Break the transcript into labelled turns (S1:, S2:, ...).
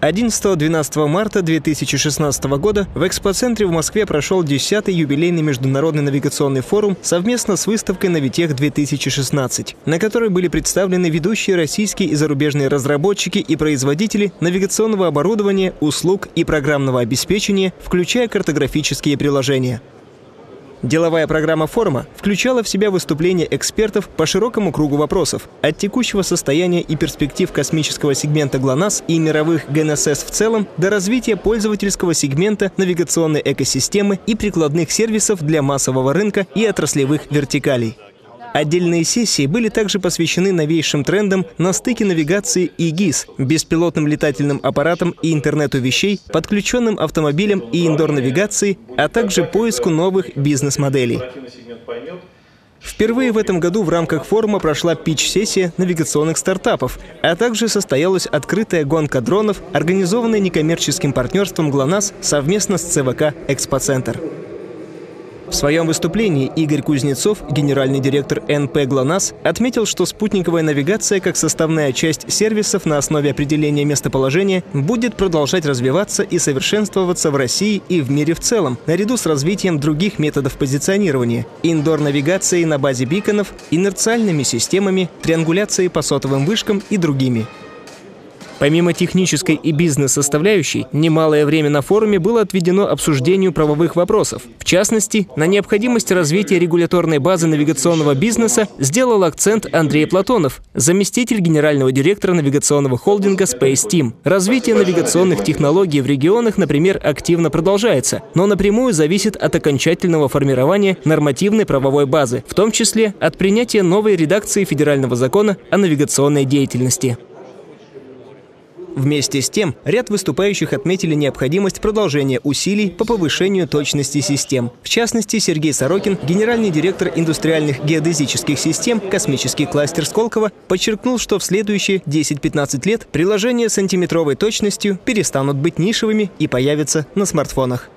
S1: 11-12 марта 2016 года в экспоцентре в Москве прошел 10-й юбилейный международный навигационный форум совместно с выставкой «Навитех-2016», на которой были представлены ведущие российские и зарубежные разработчики и производители навигационного оборудования, услуг и программного обеспечения, включая картографические приложения. Деловая программа форума включала в себя выступления экспертов по широкому кругу вопросов от текущего состояния и перспектив космического сегмента ГЛОНАСС и мировых ГНСС в целом до развития пользовательского сегмента навигационной экосистемы и прикладных сервисов для массового рынка и отраслевых вертикалей. Отдельные сессии были также посвящены новейшим трендам на стыке навигации и ГИС, беспилотным летательным аппаратам и интернету вещей, подключенным автомобилям и индор-навигации, а также поиску новых бизнес-моделей. Впервые в этом году в рамках форума прошла пич-сессия навигационных стартапов, а также состоялась открытая гонка дронов, организованная некоммерческим партнерством ГЛОНАСС совместно с ЦВК «Экспоцентр». В своем выступлении Игорь Кузнецов, генеральный директор НП «ГЛОНАСС», отметил, что спутниковая навигация как составная часть сервисов на основе определения местоположения будет продолжать развиваться и совершенствоваться в России и в мире в целом, наряду с развитием других методов позиционирования – индор-навигацией на базе биконов, инерциальными системами, триангуляцией по сотовым вышкам и другими. Помимо технической и бизнес-составляющей, немалое время на форуме было отведено обсуждению правовых вопросов. В частности, на необходимость развития регуляторной базы навигационного бизнеса сделал акцент Андрей Платонов, заместитель генерального директора навигационного холдинга Space Team. Развитие навигационных технологий в регионах, например, активно продолжается, но напрямую зависит от окончательного формирования нормативной правовой базы, в том числе от принятия новой редакции федерального закона о навигационной деятельности. Вместе с тем, ряд выступающих отметили необходимость продолжения усилий по повышению точности систем. В частности, Сергей Сорокин, генеральный директор индустриальных геодезических систем «Космический кластер Сколково», подчеркнул, что в следующие 10-15 лет приложения с сантиметровой точностью перестанут быть нишевыми и появятся на смартфонах.